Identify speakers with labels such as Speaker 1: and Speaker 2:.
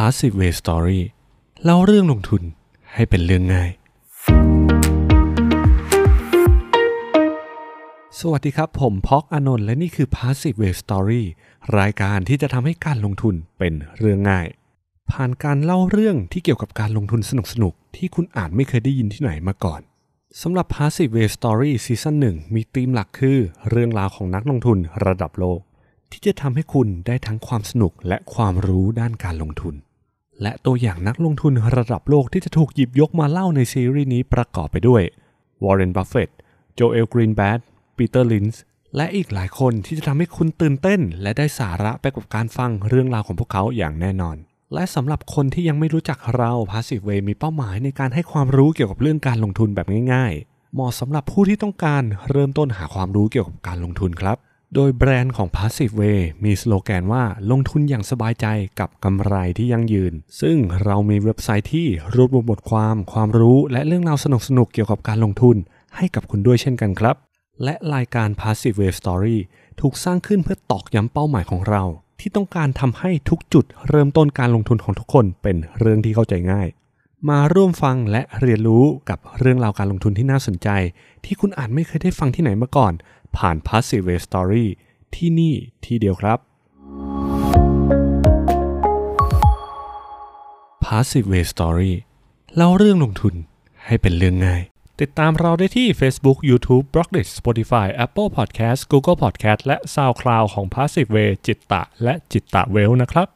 Speaker 1: Passive Way Story เล่าเรื่องลงทุนให้เป็นเรื่องง่าย สวัสดีครับ ผมพอกอนนท์และนี่คือ Passive Way Story รายการที่จะทำให้การลงทุนเป็นเรื่องง่าย ผ่านการเล่าเรื่องที่เกี่ยวกับการลงทุนสนุกๆ ที่คุณอาจไม่เคยได้ยินที่ไหนมาก่อนสำหรับ Passive Way Story ซีซั่น1มีธีมหลักคือ เรื่องราวของนักลงทุนระดับโลก ที่จะทำให้คุณได้ทั้งความสนุกและความรู้ด้านการลงทุน และตัวอย่างนักลงทุนระดับโลกที่จะถูกหยิบยกมาเล่าในซีรีส์นี้ประกอบไปด้วย Warren Buffett Joel Greenblatt Peter Lynch และอีกหลายคนที่จะทำให้คุณตื่นเต้น และได้สาระไปกับการฟังเรื่องราวของพวกเขาอย่างแน่นอน และสำหรับคนที่ยังไม่รู้จักเรา Passive Way มีเป้าหมายในการให้ความรู้เกี่ยวกับเรื่องการลงทุนแบบง่ายๆ เหมาะสำหรับผู้ที่ต้องการเริ่มต้นหาความรู้เกี่ยวกับการลงทุนครับ โดยแบรนด์ของ Passive Way มีสโลแกนว่าลงทุนอย่างสบายใจกับกำไรที่ยั่งยืน ซึ่งเรามีเว็บไซต์ที่รวบรวมบทความ ความรู้และเรื่องราวสนุกๆเกี่ยวกับการลงทุน ให้กับคุณด้วยเช่นกันครับ และรายการ Passive Way Story ถูกสร้างขึ้นเพื่อตอกย้ำเป้าหมายของเรา ที่ต้องการทำให้ทุกจุดเริ่มต้นการลงทุนของทุกคนเป็นเรื่องที่เข้าใจง่าย มาร่วมฟังและเรียนรู้กับเรื่องราวการลงทุนที่น่าสนใจ ที่คุณอาจไม่เคยได้ฟังที่ไหนมาก่อน ผ่าน Passive Way Story ที่นี่ที่เดียวครับ Passive Way Story เล่าเรื่องลงทุนให้เป็นเรื่องง่าย ติดตามเราได้ที่ Facebook, YouTube, b l o g d i t Spotify, Apple Podcast, Google Podcast และ SoundCloud ของ Passive Way จิตตะและจิตตะเวลนะครับ